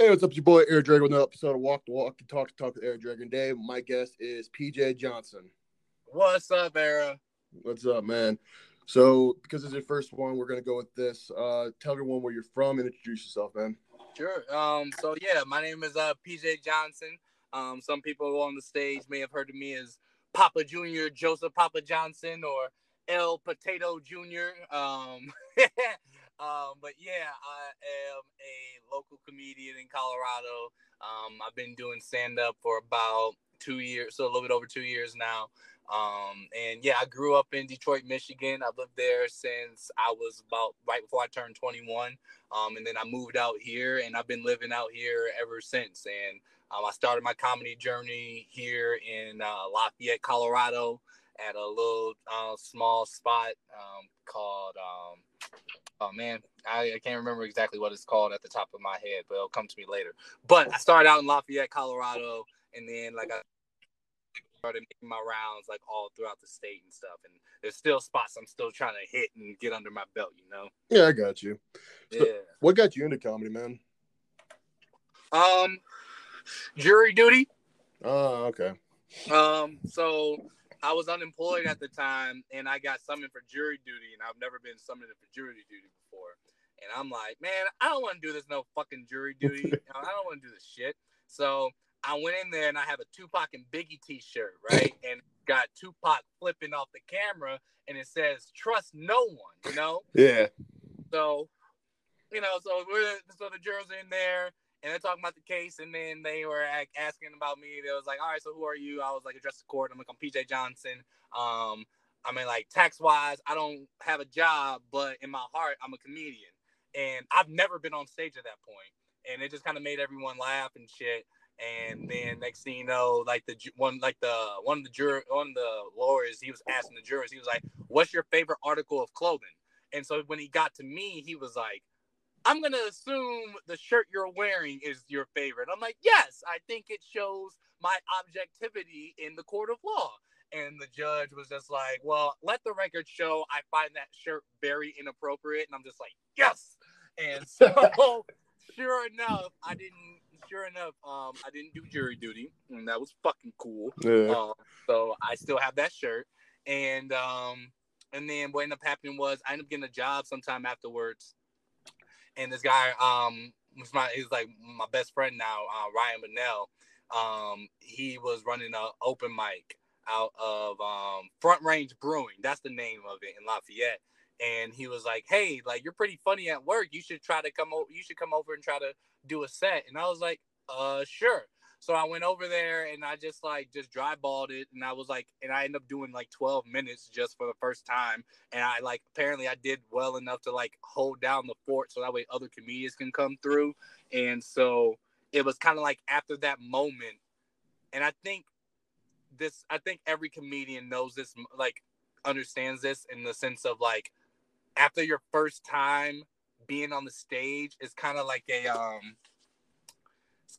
Hey, what's up? It's your boy Air Dragon with another episode of Walk the Walk and Talk to Talk with Air Dragon Dave. My guest is PJ Johnson. What's up, Ara? What's up, man? So, because it's your first one, we're gonna go with this. Uh, tell everyone where you're from and introduce yourself, man. Sure. Um. So yeah, my name is uh PJ Johnson. Um. Some people on the stage may have heard of me as Papa Junior, Joseph Papa Johnson, or El Potato Junior. Um. um. But yeah, I am a local comedian in Colorado. Um. I've been doing stand up for about two years, so a little bit over two years now. Um, and yeah, I grew up in Detroit, Michigan. I've lived there since I was about right before I turned 21. Um, and then I moved out here and I've been living out here ever since. And um, I started my comedy journey here in uh, Lafayette, Colorado at a little uh, small spot um, called, um, oh man, I, I, can't remember exactly what it's called at the top of my head, but it'll come to me later. But I started out in Lafayette, Colorado. And then like I started making my rounds like all throughout the state and stuff. And there's still spots I'm still trying to hit and get under my belt, you know? Yeah, I got you. So yeah. What got you into comedy, man? Um, jury duty. Oh, okay. Um, so I was unemployed at the time and I got summoned for jury duty, and I've never been summoned for jury duty before. And I'm like, man, I don't want to do this no fucking jury duty. I don't want to do this shit. So I went in there and I have a Tupac and Biggie T-shirt, right? And got Tupac flipping off the camera, and it says "Trust no one," you know? Yeah. So, you know, so we're so the jurors in there, and they're talking about the case, and then they were asking about me. They was like, "All right, so who are you?" I was like, "Address the court." I'm like, "I'm PJ Johnson." Um, I mean, like tax wise, I don't have a job, but in my heart, I'm a comedian, and I've never been on stage at that point. point, and it just kind of made everyone laugh and shit. And then next thing you know, like the one, like the one of the juror, one of the lawyers, he was asking the jurors, he was like, "What's your favorite article of clothing?" And so when he got to me, he was like, "I'm gonna assume the shirt you're wearing is your favorite." I'm like, "Yes, I think it shows my objectivity in the court of law." And the judge was just like, "Well, let the record show I find that shirt very inappropriate." And I'm just like, "Yes." And so, sure enough, I didn't sure enough, um, I didn't do jury duty, and that was fucking cool. Yeah. Um, so I still have that shirt, and um, and then what ended up happening was I ended up getting a job sometime afterwards, and this guy, um, was my he's like my best friend now, uh, Ryan Bonnell. Um, he was running an open mic out of um, Front Range Brewing. That's the name of it in Lafayette and he was like, "Hey, like you're pretty funny at work. You should try to come over. You should come over and try to do a set." And I was like, "Uh, sure." So I went over there and I just like just dry balled it, and I was like, and I ended up doing like 12 minutes just for the first time, and I like apparently I did well enough to like hold down the fort so that way other comedians can come through, and so it was kind of like after that moment, and I think this, I think every comedian knows this, like understands this in the sense of like after your first time being on the stage is kind of like a um it's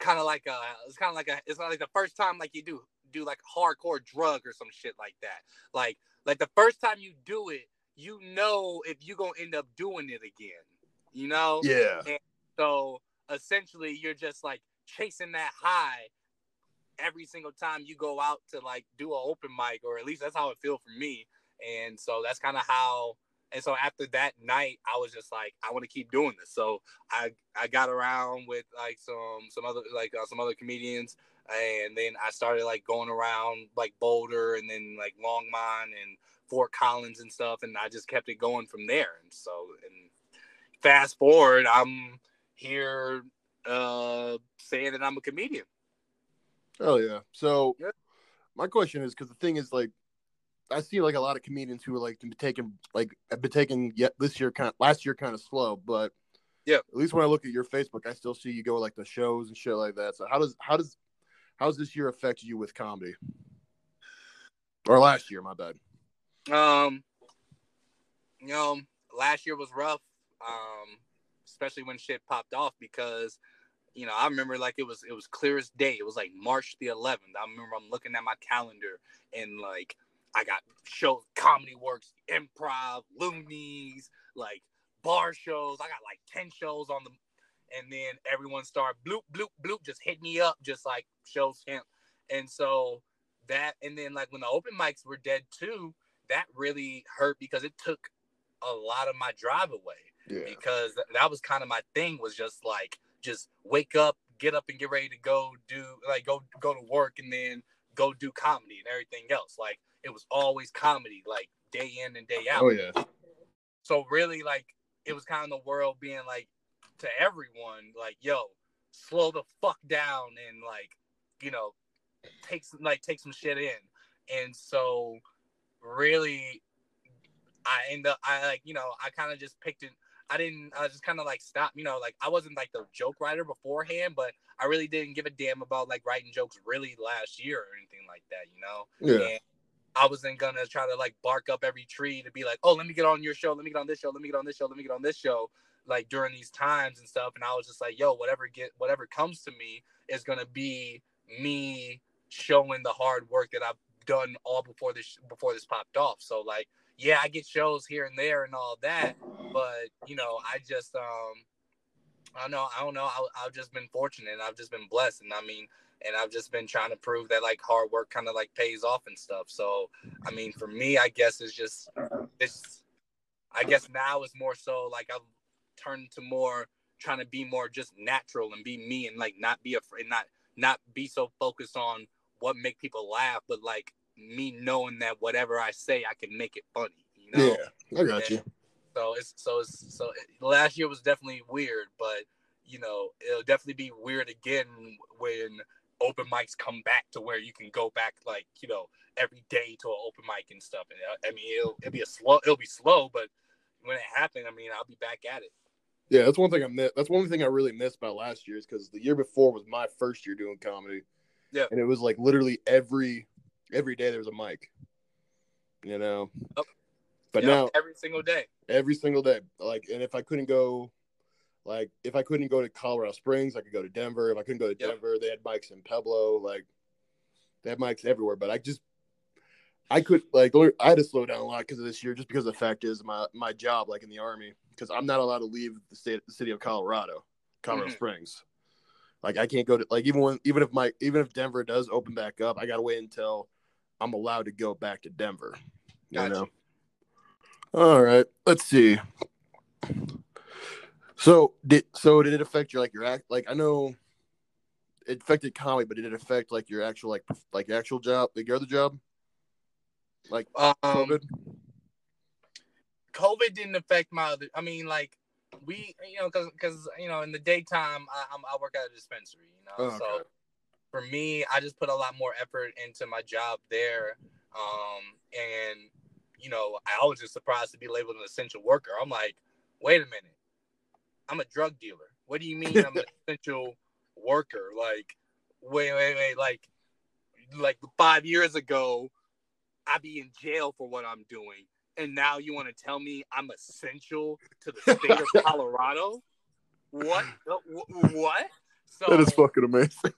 kind of like a it's kind of like a it's not like the first time like you do do like hardcore drug or some shit like that. Like like the first time you do it you know if you're gonna end up doing it again you know? Yeah. And so essentially you're just like chasing that high every single time you go out to like do an open mic or at least that's how it feels for me. And so that's kind of how and so after that night, I was just like, I want to keep doing this. So I I got around with like some some other like uh, some other comedians, and then I started like going around like Boulder and then like Longmont and Fort Collins and stuff, and I just kept it going from there. And so and fast forward, I'm here uh saying that I'm a comedian. Oh yeah. So yeah. my question is because the thing is like I see like a lot of comedians who are like been taking like have been taking yet this year kind of, last year kind of slow, but yeah, at least when I look at your Facebook, I still see you go like the shows and shit like that. So how does how does how's this year affect you with comedy? Or last year, my bad. Um, you know, last year was rough. Um, especially when shit popped off because you know, I remember like it was it was clear as day. It was like March the 11th. I remember I'm looking at my calendar and like I got shows, comedy works, improv, Loonees, like bar shows. I got like 10 shows on the and then everyone started bloop bloop bloop just hit me up just like shows him and so that and then like when the open mics were dead too that really hurt because it took a lot of my drive away Yeah. because that was kind of my thing was just like just wake up get up and get ready to go do like go go to work and then go do comedy and everything else. Like it was always comedy like day in and day out. Oh yeah. so really like it was kind of the world being like to everyone like yo slow the fuck down and like you know take some like take some shit in. And so really i end up i like you know i kind of just picked it i didn't i just kind of like stopped you know like i wasn't like the joke writer beforehand but i really didn't give a damn about like writing jokes really last year or anything like that you know Yeah. and I wasn't gonna try to like bark up every tree to be like, oh, let me get on your show, let me get on this show, let me get on this show, let me get on this show, like during these times and stuff. And I was just like, yo, whatever get whatever comes to me is gonna be me showing the hard work that I've done all before this before this popped off. So like, yeah, I get shows here and there and all that, but you know, I just um, I don't know, I don't know, I, I've just been fortunate, and I've just been blessed, and I mean and I've just been trying to prove that like hard work kind of like pays off and stuff. So I mean, for me, I guess it's just it's. I guess now it's more so like I've turned to more trying to be more just natural and be me and like not be afraid, not not be so focused on what make people laugh, but like me knowing that whatever I say, I can make it funny. You know. Yeah. I got you. So it's so it's so it, last year was definitely weird, but you know it'll definitely be weird again when open mics come back to where you can go back like you know every day to an open mic and stuff. And uh, I mean it'll it'll be a slow it'll be slow, but when it happened, I mean I'll be back at it. Yeah, that's one thing I miss. That's one thing I really missed about last year is because the year before was my first year doing comedy. Yeah. and it was like literally every every day there was a mic. You know. Yep. But Yep, now every single day. every single day, like, and if I couldn't go, like, if I couldn't go to Colorado Springs, I could go to Denver. If I couldn't go to Yep. Denver, they had mics in Pueblo. Like, they had mics everywhere. But I just, I could like, I had to slow down a lot because of this year, just because the fact is my my job, like in the army, because I'm not allowed to leave the state, the city of Colorado, Colorado Mhm. Springs. Like, I can't go to like even when even if my even if Denver does open back up, I gotta wait until I'm allowed to go back to Denver. You know. All right, let's see. So did so did it affect your like your act like I know it affected comedy, but did it affect like your actual like like actual job like your other job? Like Um, COVID? COVID didn't affect my other. I mean, like we, you know, because because you know, in the daytime, I, I'm, I work at a dispensary. You know, Oh, so okay. For me, I just put a lot more effort into my job there. Um, and you know, I was just surprised to be labeled an essential worker. I'm like, wait a minute, I'm a drug dealer. What do you mean I'm an essential worker? Like, wait, wait, wait, like, like five years ago, I'd be in jail for what I'm doing, and now you want to tell me I'm essential to the state of Colorado? What? What? So That is fucking amazing.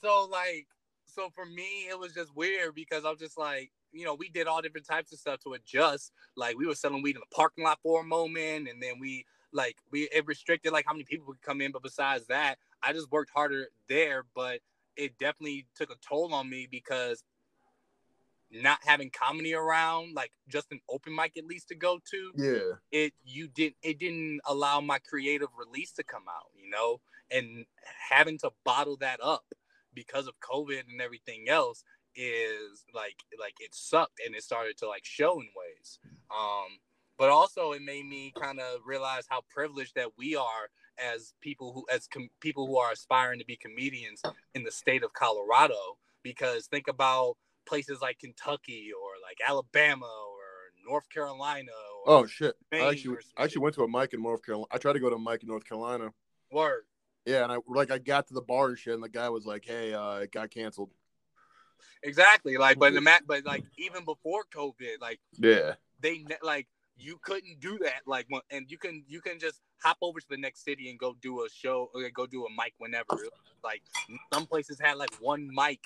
So like so for me it was just weird because I'm just like you know we did all different types of stuff to adjust. Like we were selling weed in the parking lot for a moment and then we like we it restricted like how many people could come in. But besides that I just worked harder there but it definitely took a toll on me because not having comedy around like just an open mic at least to go to Yeah. it you didn't it didn't allow my creative release to come out you know? And having to bottle that up because of covid and everything else is like like it sucked and it started to like show in ways um but also it made me kind of realize how privileged that we are as people who as com- people who are aspiring to be comedians in the state of colorado because think about places like kentucky or like alabama or north carolina or Oh shit. I actually I actually went to a mic in North Carolina. I tried to go to a mic in North Carolina. Word. Yeah, and I like I got to the bar and shit, and the guy was like, "Hey, uh, it got canceled." Exactly. Like, but the mat, but like even before COVID, like Yeah. they like you couldn't do that. Like, and you can you can just hop over to the next city and go do a show or go do a mic whenever. Like some places had like one mic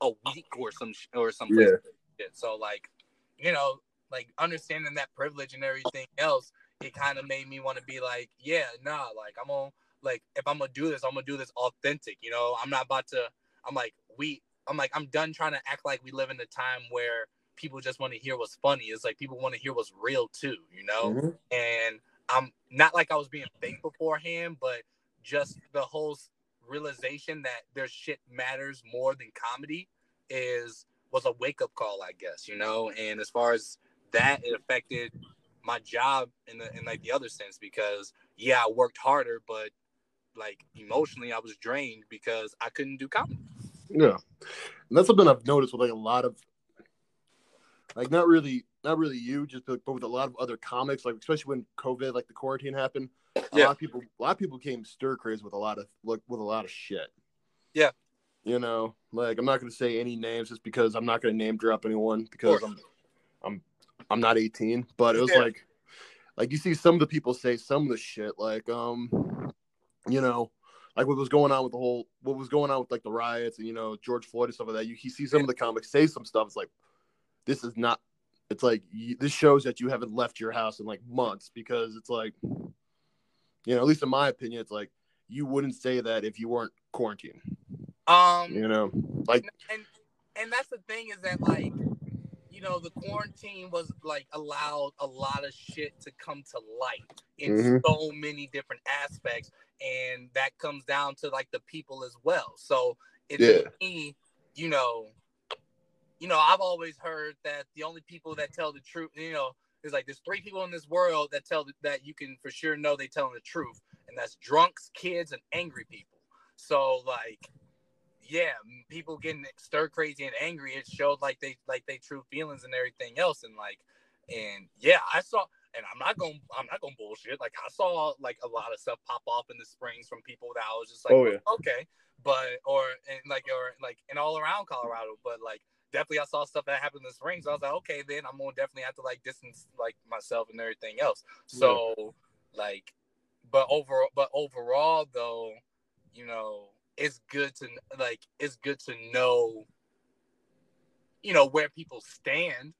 a week or some sh- or some Yeah. shit. So like, you know, like understanding that privilege and everything else, it kind of made me want to be like, yeah, nah, like I'm on like if I'm gonna do this, I'm gonna do this authentic. You know, I'm not about to. I'm like we. I'm like I'm done trying to act like we live in a time where people just want to hear what's funny. It's like people want to hear what's real too. You know, Mhm. and I'm not like I was being fake beforehand, but just the whole realization that their shit matters more than comedy is was a wake up call, I guess, you know. And as far as that, it affected my job in the in like the other sense because yeah, I worked harder, but like emotionally, I was drained because I couldn't do comedy. Yeah, and that's something I've noticed with like a lot of, like not really, not really you, just but with a lot of other comics, like especially when COVID, like the quarantine happened. A Yeah. lot of people, a lot of people came stir crazy with a lot of like with a lot of shit. Yeah. You know, like I'm not going to say any names just because I'm not going to name drop anyone because. I'm, I'm, I'm not 18. But it was Yeah. like, like you see some of the people say some of the shit, like um, you know, like what was going on with the whole what was going on with like the riots and you know George Floyd and stuff like that. You, you see some of the comics say some stuff. It's like this is not. It's like you, this shows that you haven't left your house in like months because it's like, you know, at least in my opinion, it's like you wouldn't say that if you weren't quarantined. Um, You know, like and and that's the thing is that like you know the quarantine was like allowed a lot of shit to come to light in Mhm. so many different aspects and that comes down to like the people as well so it's Yeah. me you know you know i've always heard that the only people that tell the truth you know is like there's three people in this world that tell that you can for sure know they telling the truth and that's drunks kids and angry people so like yeah, people getting stir crazy and angry. It showed like they like they true feelings and everything else. And like, and yeah, I saw. And I'm not gonna I'm not gonna bullshit. Like I saw like a lot of stuff pop off in the springs from people that I was just like, Oh, yeah. okay, but or and like or like and all around Colorado, but like definitely I saw stuff that happened in the springs. I was like, okay, then I'm gonna definitely have to like distance like myself and everything else. So like, but overall, but overall though, you know, it's good to like it's good to know, you know, where people stand.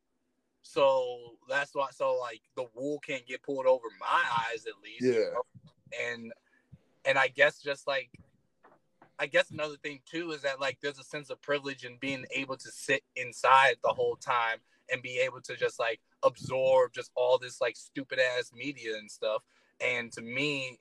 So that's why. So like the wool can't get pulled over my eyes at least. you Yeah. know? And and I guess just like I guess another thing too is that like there's a sense of privilege in being able to sit inside the whole time and be able to just like absorb just all this like stupid ass media and stuff. And to me,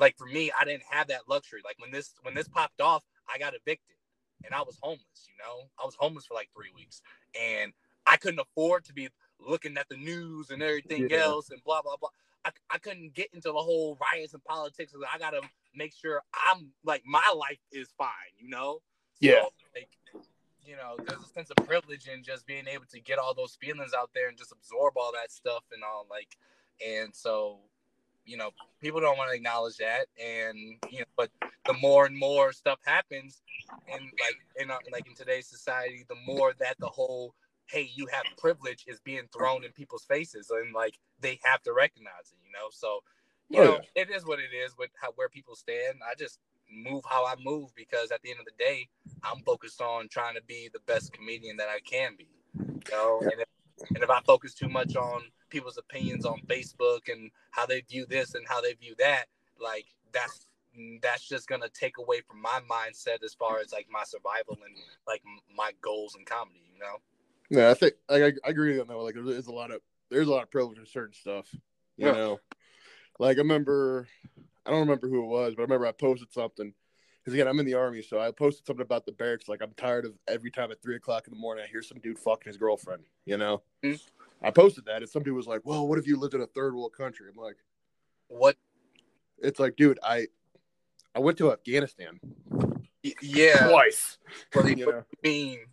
like for me, I didn't have that luxury. Like when this when this popped off, I got evicted and I was homeless, you know? I was homeless for like three weeks. And I couldn't afford to be looking at the news and everything Yeah. else and blah blah blah. I, I couldn't get into the whole riots and politics. I gotta make sure I'm like my life is fine, you know? Yeah. like you know, there's a sense of privilege in just being able to get all those feelings out there and just absorb all that stuff and all like and so you know, people don't want to acknowledge that and you know, but the more and more stuff happens and like in our, like in today's society, the more that the whole hey, you have privilege is being thrown in people's faces and like they have to recognize it, you know. So, you Oh, know, it is what it is with how where people stand. I just move how I move because at the end of the day, I'm focused on trying to be the best comedian that I can be. You know, and if, and if I focus too much on people's opinions on Facebook and how they view this and how they view that, like that's that's just gonna take away from my mindset as far as like my survival and like my goals in comedy. You know. Yeah, I think I, I agree on that. Like, there's a lot of there's a lot of privilege in certain stuff. You Yeah. know, like I remember, I don't remember who it was, but I remember I posted something because again I'm in the army, so I posted something about the barracks. Like I'm tired of every time at three o'clock in the morning I hear some dude fucking his girlfriend. You know, Mhm. I posted that, and some dude was like, "Well, what if you lived in a third world country?" I'm like, What? it's like, dude, I I went to Afghanistan y- Yeah. twice. What do You know, mean?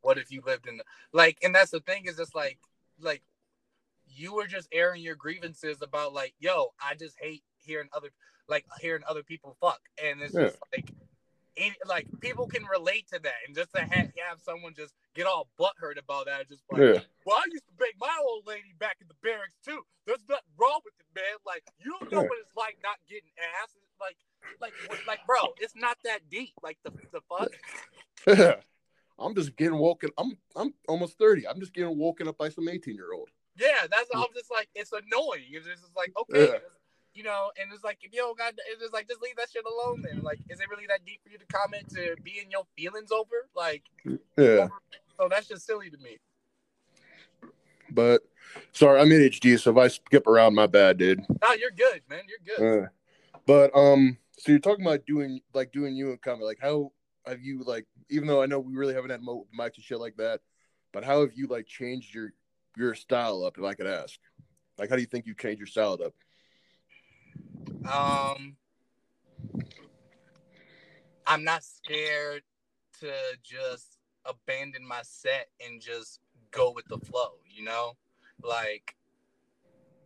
What if you lived in the, like? And that's the thing is just like like you were just airing your grievances about like, yo, I just hate hearing other like hearing other people fuck, and it's Yeah. just like. It, like people can relate to that, and just to have, have someone just get all butthurt about that, just like, Yeah. well, I used to bake my old lady back in the barracks too. There's nothing wrong with it, man. Like, you don't know Yeah. what it's like not getting ass. Like, like, like, bro, it's not that deep. Like the the fuck. I'm just getting woken. I'm I'm almost thirty. I'm just getting woken up by some eighteen year old. Yeah, that's I'm just like it's annoying. It's just like okay, Yeah. You know, and it's like if you don't got, it's just like just leave that shit alone. Then, like, is it really that deep for you to comment to be in your feelings over? Like, Yeah. so that's just silly to me. But sorry, I'm ADHD, so if I skip around, my bad, dude. No, you're good, man. You're good. Uh, but um, so you're talking about doing like doing you and comedy. Like, how have you like? Even though I know we really haven't had mo- mics and shit like that, but how have you like changed your your style up? If I could ask, like, how do you think you changed your style up? Um, I'm not scared to just abandon my set and just go with the flow, you know? Like,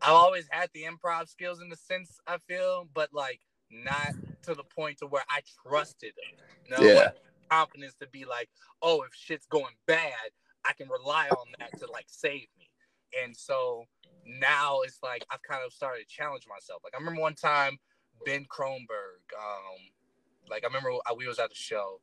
I've always had the improv skills in the sense I feel, but like not to the point to where I trusted them. You know? Yeah. Like, confidence to be like, oh, if shit's going bad, I can rely on that to like save me. And so now it's like I've kind of started to challenge myself. Like I remember one time Ben Kronberg, um, like I remember we was at the show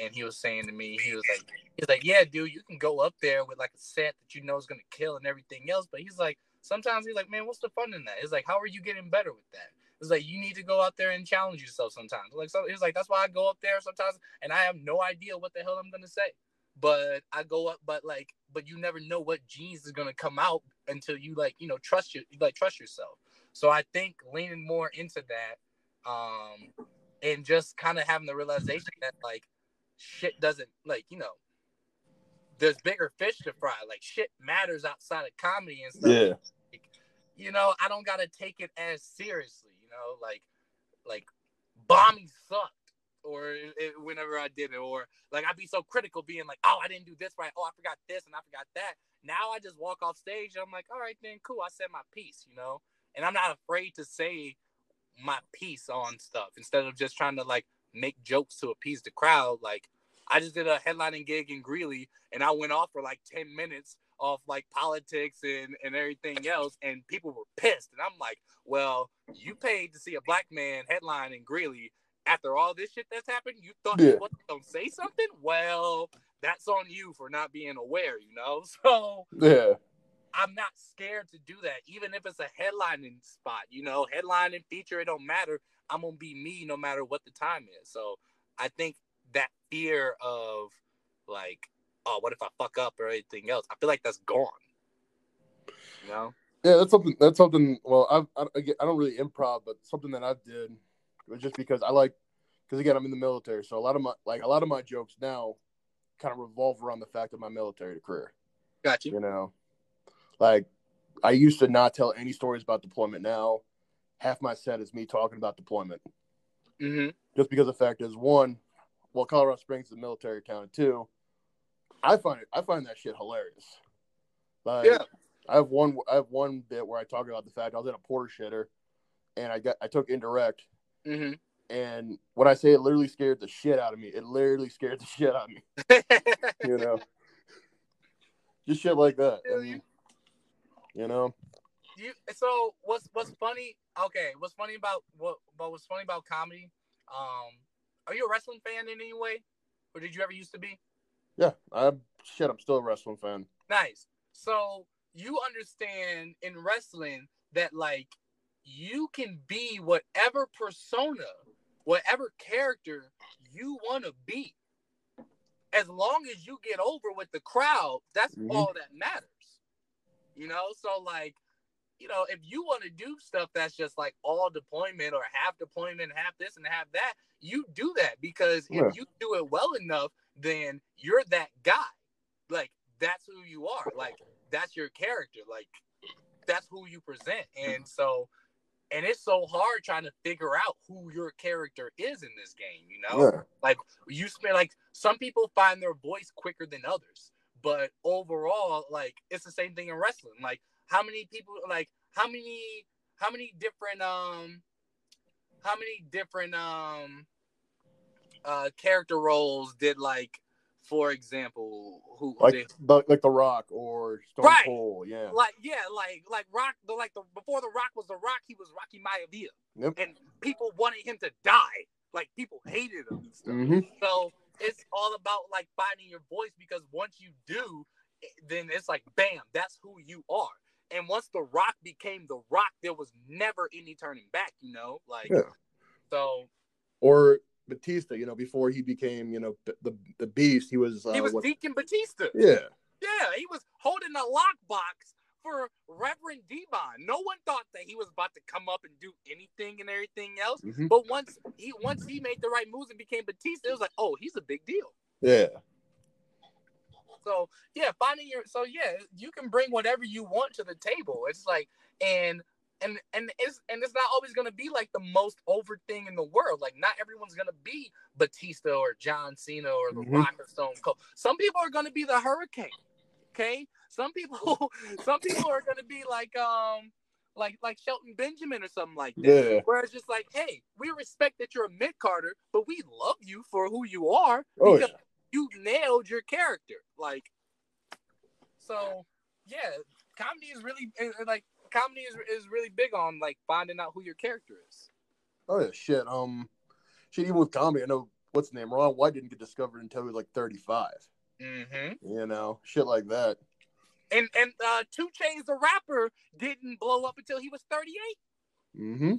and he was saying to me, he was like, he's like, yeah, dude, you can go up there with like a set that you know is gonna kill and everything else, but he's like, sometimes he's like, man, what's the fun in that? It's like, how are you getting better with that? It's like you need to go out there and challenge yourself sometimes. Like so, he's like, that's why I go up there sometimes and I have no idea what the hell I'm gonna say but I go up, but like, but you never know what genes is gonna come out until you like, you know, trust you, like trust yourself. So I think leaning more into that, um, and just kind of having the realization that like shit doesn't like, you know, there's bigger fish to fry. Like shit matters outside of comedy and stuff. Yeah. You know, I don't gotta take it as seriously. You know, like like bombing sucked or it, whenever I did it, or like I'd be so critical, being like, "Oh, I didn't do this right. Oh, I forgot this and I forgot that." Now I just walk off stage. And I'm like, "All right, then, cool. I said my piece," you know, and I'm not afraid to say my piece on stuff instead of just trying to like make jokes to appease the crowd. Like I just did a headlining gig in Greeley, and I went off for like ten minutes off like politics and and everything else, and people were pissed, and I'm like, "Well, you paid to see a black man headline in Greeley." After all this shit that's happened, you thought Yeah. you wasn't gonna say something? Well, that's on you for not being aware, you know? So Yeah. I'm not scared to do that, even if it's a headlining spot, you know, headlining feature, it don't matter. I'm gonna be me no matter what the time is. So I think that fear of like, oh, what if I fuck up or anything else? I feel like that's gone. You know? Yeah, that's something. That's something. Well, I've, I, again, I don't really improv, but something that I did just because I like. Because again, I'm in the military, so a lot of my like a lot of my jokes now kind of revolve around the fact of my military career. Got you. You know, like I used to not tell any stories about deployment. Now, half my set is me talking about deployment, Mm-hmm. just because the fact is one, well, Colorado Springs is a military town. Two, I find it. I find that shit hilarious. Like, Yeah. I have one. I have one bit where I talk about the fact I was in a porter shitter, and I got I took indirect, Mm-hmm. and when I say it literally scared the shit out of me, it literally scared the shit out of me. You know, just shit like that. And, you. know, you so what's what's funny okay what's funny about what but what's funny about comedy um are you a wrestling fan in any way or did you ever used to be yeah. I'm shit. I'm still a wrestling fan. nice so you understand in wrestling that like you can be whatever persona whatever character you want to be. As long as you get over with the crowd that's Mhm. all that matters. You know so like you know if you want to do stuff that's just like all deployment or half deployment half this and half that you do that. Because Yeah. if you do it well enough then you're that guy. Like that's who you are. Like that's your character. Like that's who you present. And so and it's so hard trying to figure out who your character is in this game you know Yeah. like you spend like some people find their voice quicker than others but overall like it's the same thing in wrestling like how many people like how many how many different um how many different um uh character roles did like for example who, Like, the, like The Rock or Stone Right. Cold. Yeah. like yeah like like rock the like the before the rock was the rock he was rocky maivia Yep. and people wanted him to die like people hated him and stuff hmm So it's all about like finding your voice because once you do, then it's like bam, that's who you are. And once The Rock became The Rock, there was never any turning back, you know? Like, Yeah. so Or Batista, you know, before he became, you know, the the, beast, he was. Uh, he was what- Deacon Batista. yeah, Yeah, he was holding a lockbox for Reverend D-Von. No one thought that he was about to come up and do anything and everything else. Mhm. But once he once he made the right moves and became Batista, it was like, oh, he's a big deal. yeah, So yeah, finding your so yeah, you can bring whatever you want to the table. It's like and and and it's and it's not always gonna be like the most over thing in the world. Like not everyone's gonna be Batista or John Cena or The Mhm. Rock or Stone Cold. Some people are gonna be the Hurricane. Okay, some people some people are gonna be like um like like Shelton Benjamin or something like that. yeah. Where it's just like, hey, we respect that you're a mid carder, but we love you for who you are Oh because yeah. you nailed your character. Like, so yeah, comedy is really like comedy is, is really big on like finding out who your character is. Oh yeah. Shit. Um, shit. Even with comedy, I know what's the name. Ron White didn't get discovered until he was like thirty-five. Mm-hmm. You know, shit like that. And and uh, 2 Chainz, the rapper, didn't blow up until he was 38. Mm-hmm.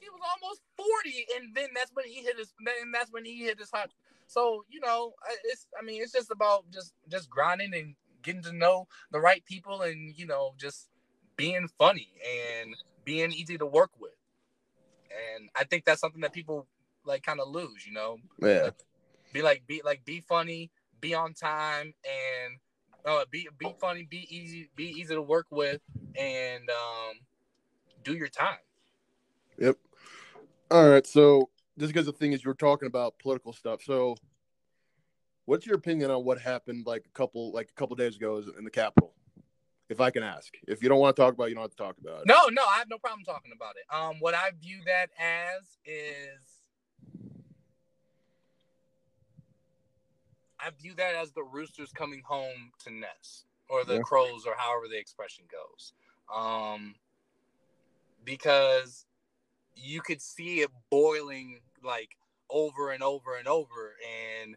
He was almost 40, and then that's when he hit his. And that's when he hit his hot. So you know, it's. I mean, it's just about just just grinding and getting to know the right people, and you know, just being funny and being easy to work with. And I think that's something that people like kind of lose. You know, Yeah. be like be like be funny, be on time, and uh, be be funny, be easy, be easy to work with, and um, do your time. Yep. All right. So just because the thing is, you're talking about political stuff. So, what's your opinion on what happened like a couple like a couple days ago in the Capitol? If I can ask, if you don't want to talk about, it, you don't have to talk about it. No, no, I have no problem talking about it. Um, what I view that as is, I view that as the roosters coming home to nest, or the Yeah. crows, or however the expression goes. Um, because you could see it boiling like over and over and over, and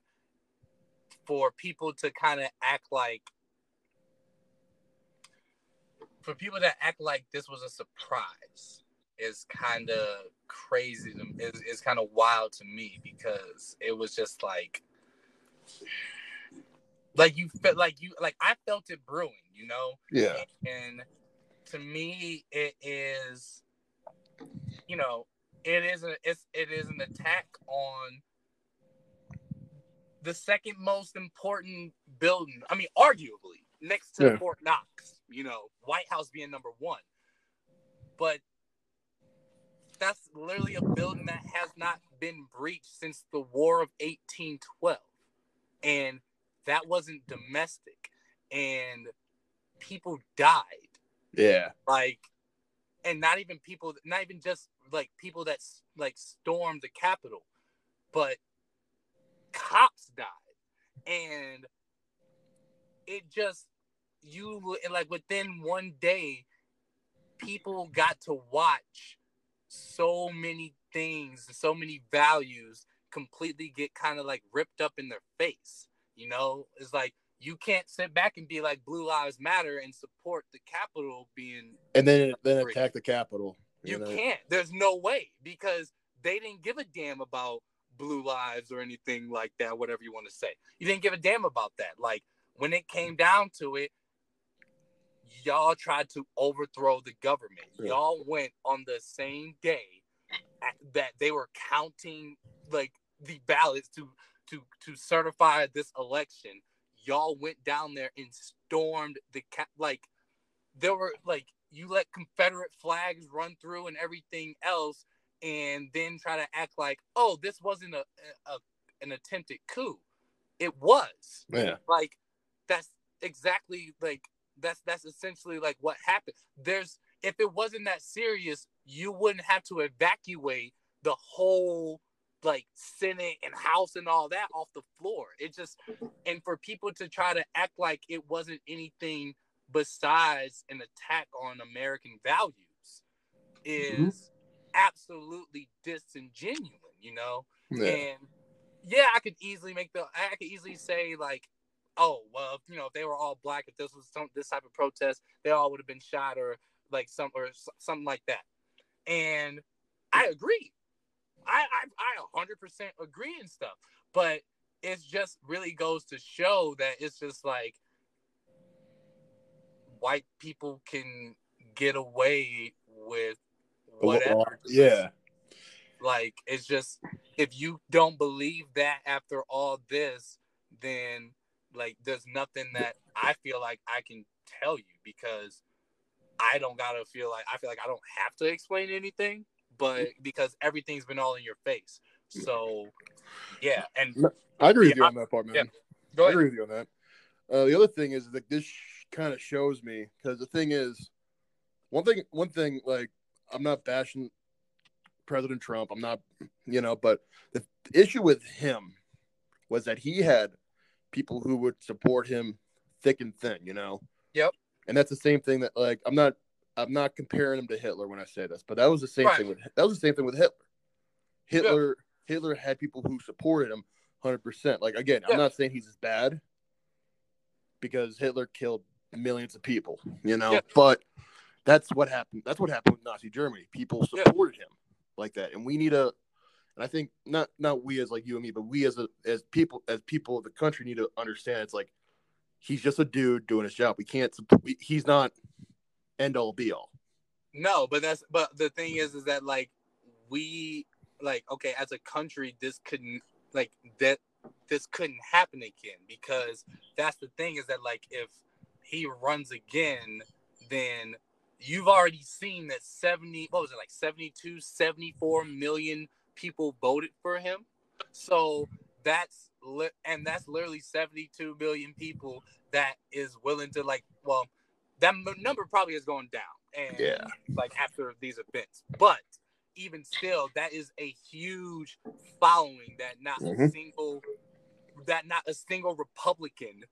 for people to kind of act like for people that act like this was a surprise is kind of crazy to is, is kind of wild to me because it was just like like you felt like you like I felt it brewing, you know? Yeah. And to me it is you know, it is a it's it is an attack on the second most important building. I mean, arguably next to Yeah. Fort Knox. You know, White House being number one, but that's literally a building that has not been breached since the War of 1812, and that wasn't domestic, and people died Yeah. like and not even people not even just like people that like stormed the capitol but cops died and it just you like within one day people got to watch so many things so many values completely get kind of like ripped up in their face you know it's like you can't sit back and be like blue lives matter and support the capitol being And then then attack the Capitol. you know? can't. There's no way because they didn't give a damn about blue lives or anything like that, whatever you want to say. You didn't give a damn about that. Like when it came down to it, y'all tried to overthrow the government. Y'all went on the same day at- that they were counting like the ballots to to to certify this election. Y'all went down there and stormed the cap like there were like you let Confederate flags run through and everything else, and then try to act like, oh, this wasn't a, a an attempted coup. It was Yeah. like that's exactly like that's that's essentially like what happened. There's if it wasn't that serious, you wouldn't have to evacuate the whole like Senate and House and all that off the floor. It just and for people to try to act like it wasn't anything besides an attack on American values mm-hmm. is absolutely disingenuous, you know? Yeah. And yeah, I could easily make the I could easily say like oh well, you know, if they were all black, if this was some this type of protest, they all would have been shot or like some or something like that. And I agree. I I, I 100% agree and stuff. But it just really goes to show that it's just like white people can get away with whatever. Yeah. Like it's just if you don't believe that after all this, then like there's nothing that I feel like I can tell you because I don't gotta feel like I feel like I don't have to explain anything, but because everything's been all in your face. So yeah, and I agree with Yeah, you on that part, man. yeah. I go ahead. agree with you on that. Uh, the other thing is that this kind of shows me because the thing is, one thing, one thing, like I'm not bashing President Trump. I'm not, you know, but the issue with him was that he had people who would support him thick and thin, you know. Yep. And that's the same thing that, like, I'm not, I'm not comparing him to Hitler when I say this, but that was the same Right. thing with that was the same thing with Hitler. Hitler, Hitler had people who supported him 100%. Like again. I'm not saying he's as bad because Hitler killed millions of people, you know, but that's what happened. That's what happened with Nazi Germany. People supported him like that. And we need a and I think not not we as like you and me, but we as a as people as people of the country need to understand it's like he's just a dude doing his job. We can't supp- we, he's not end all be all. No, but that's but the thing is is that like we like okay as a country this couldn't like that this couldn't happen again because that's the thing is that like if he runs again then you've already seen that 70 what was it like 72 74 million people voted for him so that's li- and that's literally 72 million people that is willing to like well that m- number probably is going down and Yeah. like after these events but even still that is a huge following that not a Mhm. single that not a single republican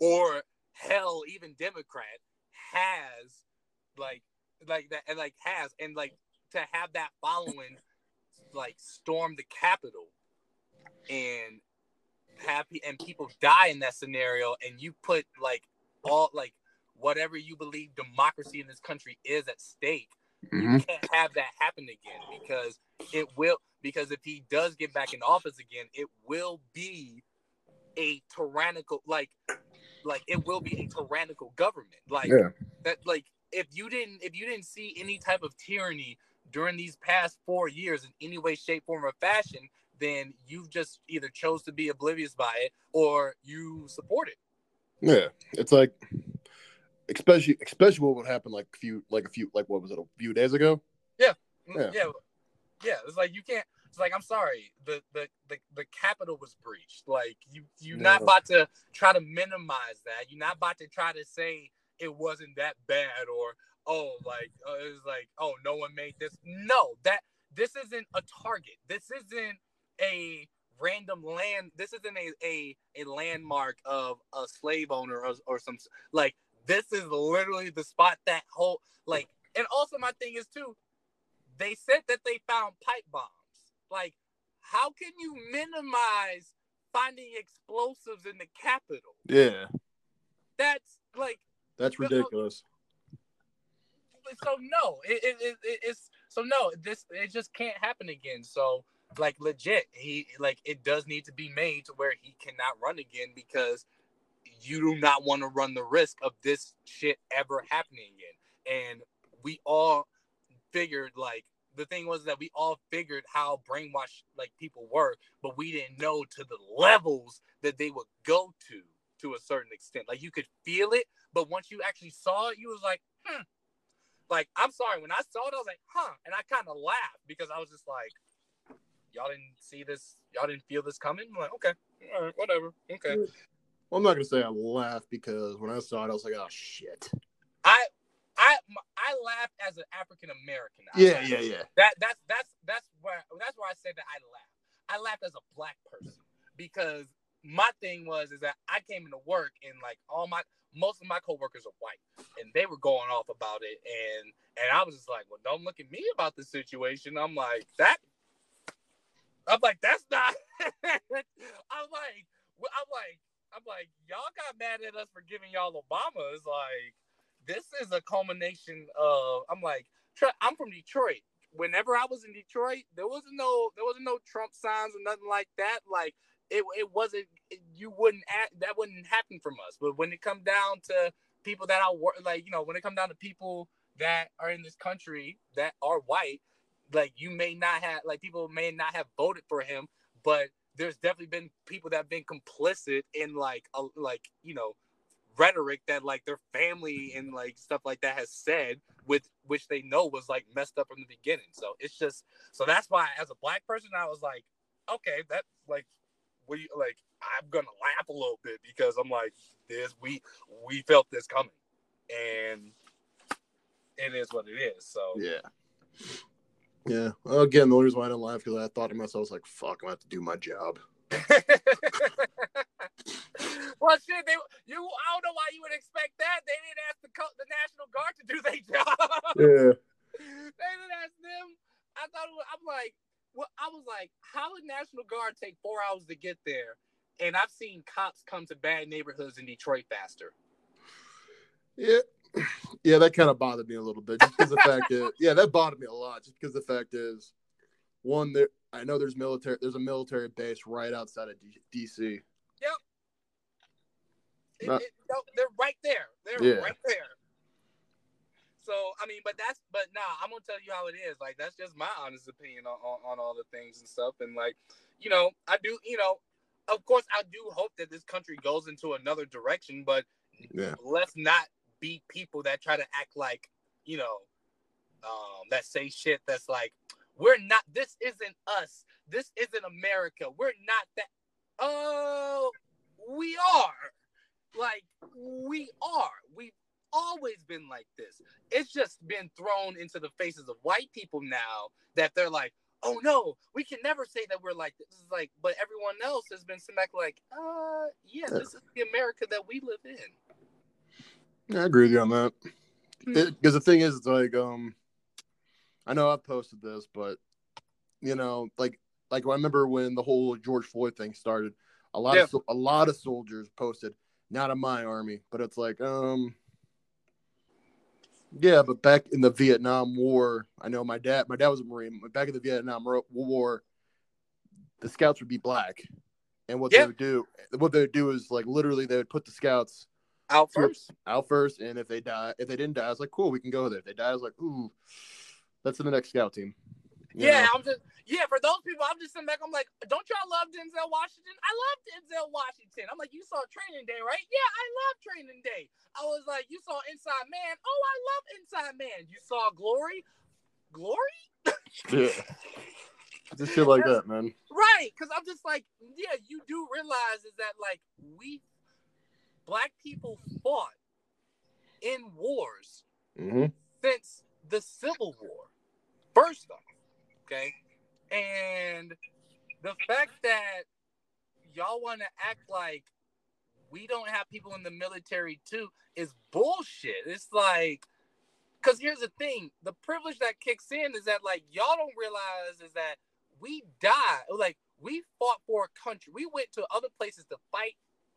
or hell even democrat has like like that and like has and like to have that following like storm the capitol and happy and people die in that scenario and you put like all like whatever you believe democracy in this country is at stake you mm-hmm. can't have that happen again because it will because if he does get back in office again it will be a tyrannical like like it will be a tyrannical government like Yeah. that like if you didn't if you didn't see any type of tyranny during these past four years in any way shape form or fashion then you've just either chose to be oblivious by it or you support it. Yeah, it's like, especially especially what would happen like a few like a few like what was it a few days ago? Mm, Yeah. yeah. Yeah. It's like you can't it's like i'm sorry. The the the, the capital was breached. Like you you're not about to try to minimize that. You're not about to try to say it wasn't that bad or oh like uh, it was like oh no one made this no that this isn't a target this isn't a random land this isn't a a, a landmark of a slave owner or, or some like this is literally the spot that whole like and also my thing is too they said that they found pipe bombs like how can you minimize finding explosives in the capital Yeah, that's like that's no. ridiculous. So no it, it, it, it- it's so no this it just can't happen again. So like legit he like it does need to be made to where he cannot run again because you do not want to run the risk of this shit ever happening again. And we all figured like the thing was that we all figured how brainwashed like people were but we didn't know to the levels that they would go to to a certain extent. Like you could feel it but once you actually saw it you was like hmm like I'm sorry, when I saw it, I was like, huh, and I kind of laughed because I was just like, y'all didn't see this, y'all didn't feel this coming. I'm like, okay, all right, whatever, okay. Well, I'm not gonna say I laughed because when I saw it, I was like, oh shit. I, I, I laughed as an African American. Yeah, laughed. yeah, yeah. That that's that's that's where that's where I said that I laughed. I laughed as a black person because my thing was is that I came into work and like all my most of my coworkers are white and they were going off about it and and I was just like, well, don't look at me about the situation. I'm like that. I'm like that's not. I'm like I'm like I'm like y'all got mad at us for giving y'all Obama. It's like this is a culmination of. I'm like, I'm from Detroit. Whenever I was in Detroit, there wasn't no there wasn't no Trump signs or nothing like that. Like it, it wasn't you wouldn't act, that wouldn't happen from us. But when it come down to people that are like you know when it comes down to people that are in this country that are white, like you may not have like people may not have voted for him, but there's definitely been people that have been complicit in like a, like you know rhetoric that like their family and like stuff like that has said with which they know was like messed up from the beginning. So it's just so that's why as a black person i was like okay that like we like i'm gonna laugh a little bit because i'm like this we we felt this coming and it is what it is so yeah yeah. Well, again, the only reason why I didn't laugh because I thought to myself, I was like, "Fuck, I'm gonna have to do my job." well, shit, they you. I don't know why you would expect that. They didn't ask the the National Guard to do their job. Yeah. they didn't ask them. I thought was, I'm like, well, I was like, how would National Guard take four hours to get there? And I've seen cops come to bad neighborhoods in Detroit faster. Yeah, yeah, that kind of bothered me a little bit, just because the fact that yeah, that bothered me a lot, just because the fact is, one there, I know there's military, there's a military base right outside of D- DC. Yep. It, Not, it, no, they're right there. They're yeah. right there. So I mean, but that's but nah, I'm gonna tell you how it is. Like that's just my honest opinion on, on, on all the things and stuff. And like, you know, I do, you know, of course I do hope that this country goes into another direction, but yeah. let's not be people that try to act like, you know, um, that say shit that's like, we're not, this isn't us. This isn't America. We're not that. Oh, we are. Like, we are. We've always been like this. It's just been thrown into the faces of white people now that they're like, oh no, we can never say that we're like this. is like, but everyone else has been smack like, uh, yeah, this is the America that we live in. Yeah, I agree with you on that. Because hmm. the thing is, it's like, um, I know I've posted this, but you know, like, like I remember when the whole George Floyd thing started, a lot yeah. of a lot of soldiers posted, not in my army, but it's like, um, yeah, but back in the Vietnam War, I know my dad, my dad was a Marine. Back in the Vietnam War, the scouts would be black, and what they would do, what they would do is like literally they would put the scouts out first. Out first, and if they die, if they didn't die, I was like, cool, we can go there. If they die, I was like, ooh, that's in the next scout team. Yeah, know? I'm just yeah. For those people, I'm just sitting back. I'm like, don't y'all love Denzel Washington? I love Denzel Washington. I'm like, you saw Training Day, right? Yeah, I love Training Day. I was like, you saw Inside Man. Oh, I love Inside Man. You saw Glory, Glory. yeah. Just shit like that, man. Right, because I'm just like, yeah, you do realize is that like we black people fought in wars mm-hmm. since the Civil War. First off, okay, and the fact that y'all want to act like we don't have people in the military too is bullshit. It's like, because here's the thing: the privilege that kicks in is that like y'all don't realize is that we died, like we fought for a country. We went to other places to fight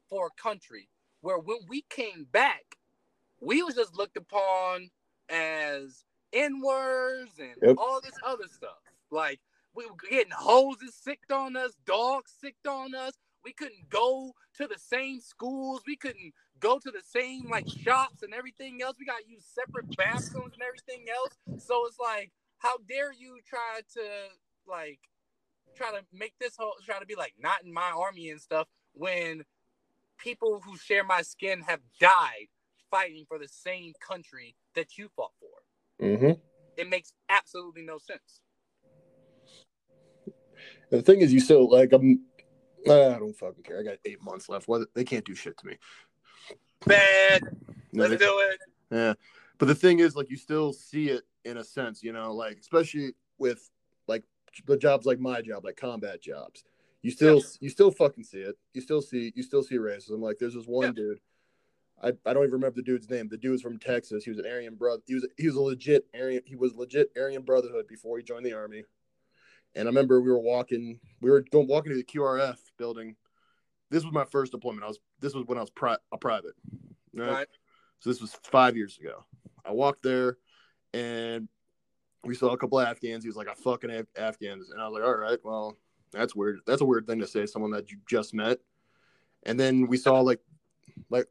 for a country where when we came back, we was just looked upon as N-words and yep. all this other stuff. Like we were getting hoses sicked on us, dogs sicked on us. We couldn't go to the same schools. We couldn't go to the same like shops and everything else. We got to use separate bathrooms and everything else. So it's like, how dare you try to like try to make this whole try to be like not in my army and stuff when people who share my skin have died fighting for the same country that you fought for. Mm-hmm. It makes absolutely no sense. The thing is, you still like I'm. I don't fucking care. I got eight months left. What they can't do shit to me. Bad. No, Let's do it. Yeah, but the thing is, like, you still see it in a sense, you know, like especially with like the jobs like my job, like combat jobs you still yeah. you still fucking see it. You still see you still see racism. Like there's this one yeah. dude. I, I don't even remember the dude's name. The dude was from Texas. He was an Aryan brother. He was he was a legit Aryan. He was legit Aryan Brotherhood before he joined the army. And I remember we were walking. We were going walking to the QRF building, this was my first deployment. I was this was when I was pri- a private. Right? Right. So this was five years ago. I walked there, and we saw a couple of Afghans. He was like, "I fucking Af- Afghans," and I was like, "All right, well, that's weird. That's a weird thing to say to someone that you just met." And then we saw like, like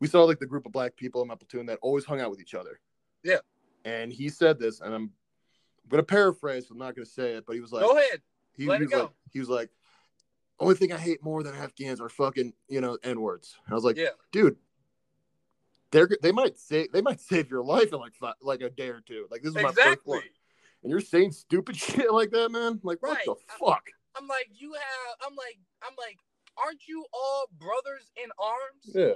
we saw like the group of black people in my platoon that always hung out with each other. Yeah. And he said this, and I'm gonna paraphrase. I'm not gonna say it, but he was like, Go ahead. he, Let he it was like, go. he was like, only thing I hate more than Afghans are fucking, you know, N words. I was like, Yeah. dude, they're they might say they might save your life in like fi- like a day or two. Like this is my first one, and you're saying stupid shit like that, man. Like what Right. the fuck? I'm like, you have. I'm like, I'm like, aren't you all brothers in arms? Yeah,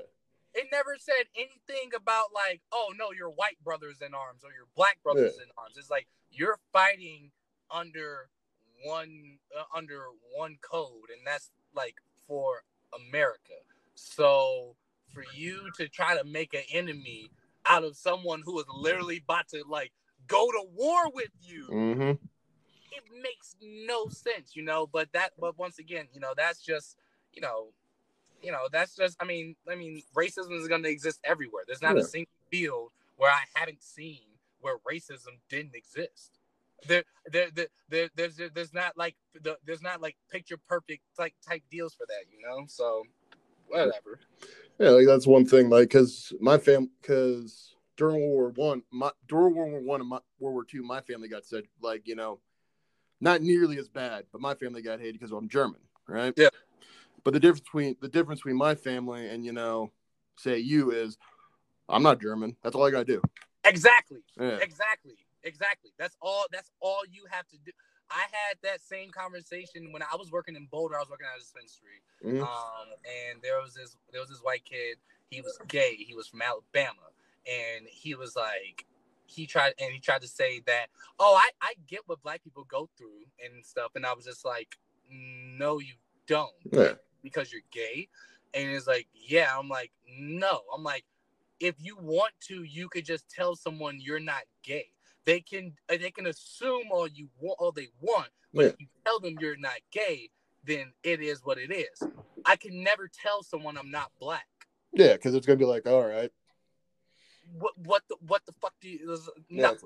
It never said anything about like, oh no, you're white brothers in arms or you're black brothers in arms. It's like you're fighting under one uh, under one code, and that's like for America. So for you to try to make an enemy out of someone who is literally about to like go to war with you, mm-hmm. it makes no sense, you know. But that, but once again, you know, that's just, you know, you know, that's just. I mean, I mean, racism is going to exist everywhere. There's not Yeah. a single field where I haven't seen where racism didn't exist. There, there, there, there there's, there's not like, the, there's not like picture perfect like type deals for that, you know. So, whatever. Yeah, like that's one thing. Like, cause my fam, cause during World War One, my during World War One and my, World War Two, my family got said like you know, not nearly as bad, but my family got hated because I'm German, right? Yeah. But the difference between the difference between my family and you know, say you is, I'm not German. That's all I gotta do. Exactly. Yeah. Exactly. Exactly. That's all. That's all you have to do. I had that same conversation when I was working in Boulder. I was working at a dispensary, Mhm. um, and there was this there was this white kid. He was gay. He was from Alabama, and he was like, he tried and he tried to say that, oh, I I get what black people go through and stuff, and I was just like, no, you don't Yeah. because you're gay, and it's like, yeah. I'm like, no. I'm like, if you want to, you could just tell someone you're not gay. They can uh, they can assume all you want all they want, but if you tell them you're not gay, then it is what it is. I can never tell someone I'm not black. Yeah, because it's gonna be like, all right, What what the what the fuck do you? No.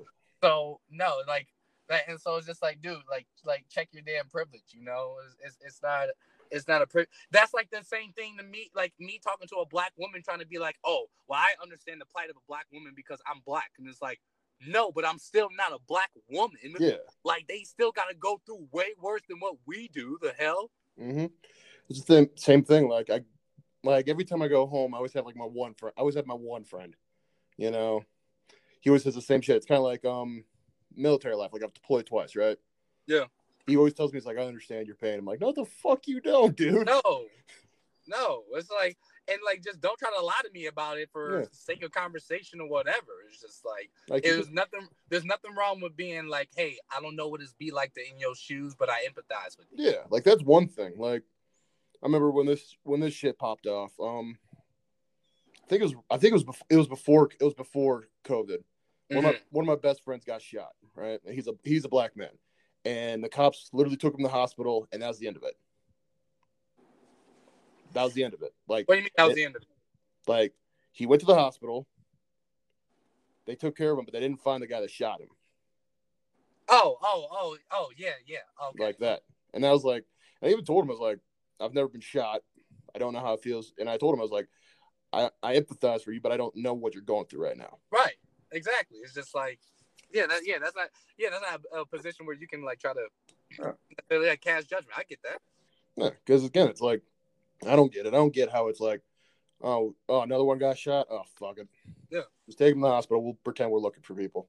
So no, like that, and so it's just like, dude, like like check your damn privilege. You know, it's it's, it's not. It's not a pri- that's like the same thing to me, like me talking to a black woman trying to be like, oh, well, I understand the plight of a black woman because I'm black, and it's like, no, but I'm still not a black woman. yeah. Like they still got to go through way worse than what we do. The hell? Mm-hmm. It's the same, same thing. Like I, like every time I go home, I always have like my one friend. I always have my one friend. You know, he always says the same shit. It's kind of like um military life. Like I've deployed twice, right? Yeah. He always tells me, "He's like, I understand your pain." I'm like, "No, the fuck you don't, dude." No, no. It's like and like just don't try to lie to me about it for Yeah. sake of conversation or whatever. It's just like Like, it was nothing. There's nothing wrong with being like, hey, I don't know what it's be like to in your shoes, but I empathize with you. yeah, like that's one thing. Like I remember when this when this shit popped off. Um, I think it was I think it was before it was before it was before COVID. One of my one of my best friends got shot. Right, And he's a he's a black man, and the cops literally took him to the hospital, and that was the end of it. That was the end of it. Like What do you mean that was the end of it? like he went to the hospital. They took care of him, but they didn't find the guy that shot him Oh, oh, oh, oh, yeah, yeah. Okay. like that. And I was like, I even told him I was like, I've never been shot. I don't know how it feels. And I told him I was like, I, I empathize for you, but I don't know what you're going through right now. Right. Exactly. It's just like, yeah, that, yeah, that's not, yeah, that's not a, a position where you can like try to Yeah. like, cast judgment. I get that. Yeah, because again, it's like I don't get it. I don't get how it's like, oh, oh, another one got shot. Oh, fuck it. Yeah. just take him to the hospital. We'll pretend we're looking for people.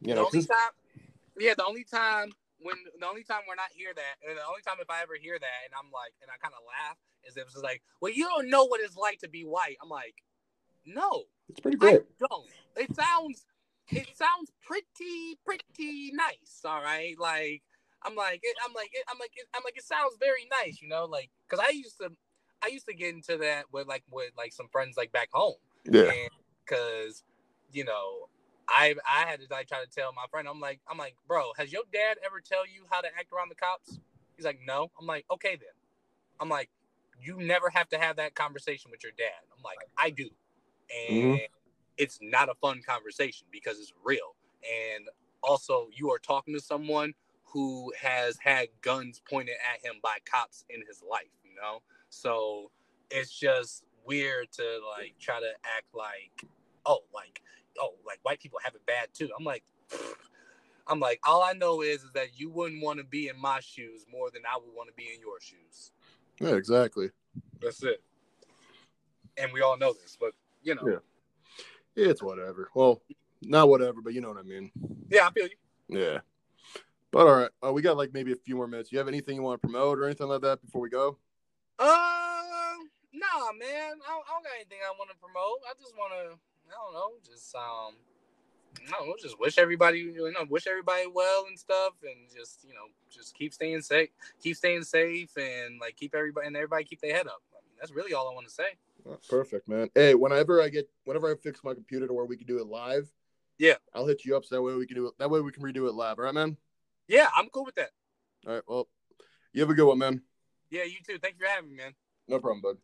You the know, only time, yeah, the only time when the only time we're not hear that, and the only time if I ever hear that, and I'm like, and I kind of laugh, is if it's like, well, you don't know what it's like to be white. I'm like, no, it's pretty I great. don't. It sounds, it sounds pretty, pretty nice. All right, like I'm like, it, I'm like, it, I'm like, it, I'm like, it sounds very nice, you know, like because I used to, I used to get into that with like with like some friends like back home. Yeah, because you know I I had to like try to tell my friend I'm like I'm like bro has your dad ever tell you how to act around the cops? He's like no. I'm like okay then. I'm like you never have to have that conversation with your dad. I'm like, I do, and Mhm. It's not a fun conversation because it's real. And also, you are talking to someone who has had guns pointed at him by cops in his life. You know, so it's just weird to like try to act like, oh, like, oh, like white people have it bad too. I'm like. I'm like, all I know is, is that you wouldn't want to be in my shoes more than I would want to be in your shoes. Yeah, exactly. That's it. And we all know this, but you know, Yeah. It's whatever. Well, not whatever, but you know what I mean. yeah, I feel you. Yeah. But all right, uh, we got like maybe a few more minutes. You have anything you want to promote or anything like that before we go? Uh, nah, man, I don't, I don't got anything I want to promote. I just want to, I don't know, just um, I don't know, just wish everybody, you know, wish everybody well and stuff, and just you know, just keep staying safe, keep staying safe, and like keep everybody and everybody keep their head up. I mean, that's really all I want to say. Perfect, man. Hey, whenever I get, whenever I fix my computer to where we can do it live, Yeah. I'll hit you up so that way we can do it. That way we can redo it live. All right, man. Yeah, I'm cool with that. All right. Well, you have a good one, man. Yeah, you too. Thank you for having me, man. No problem, bud.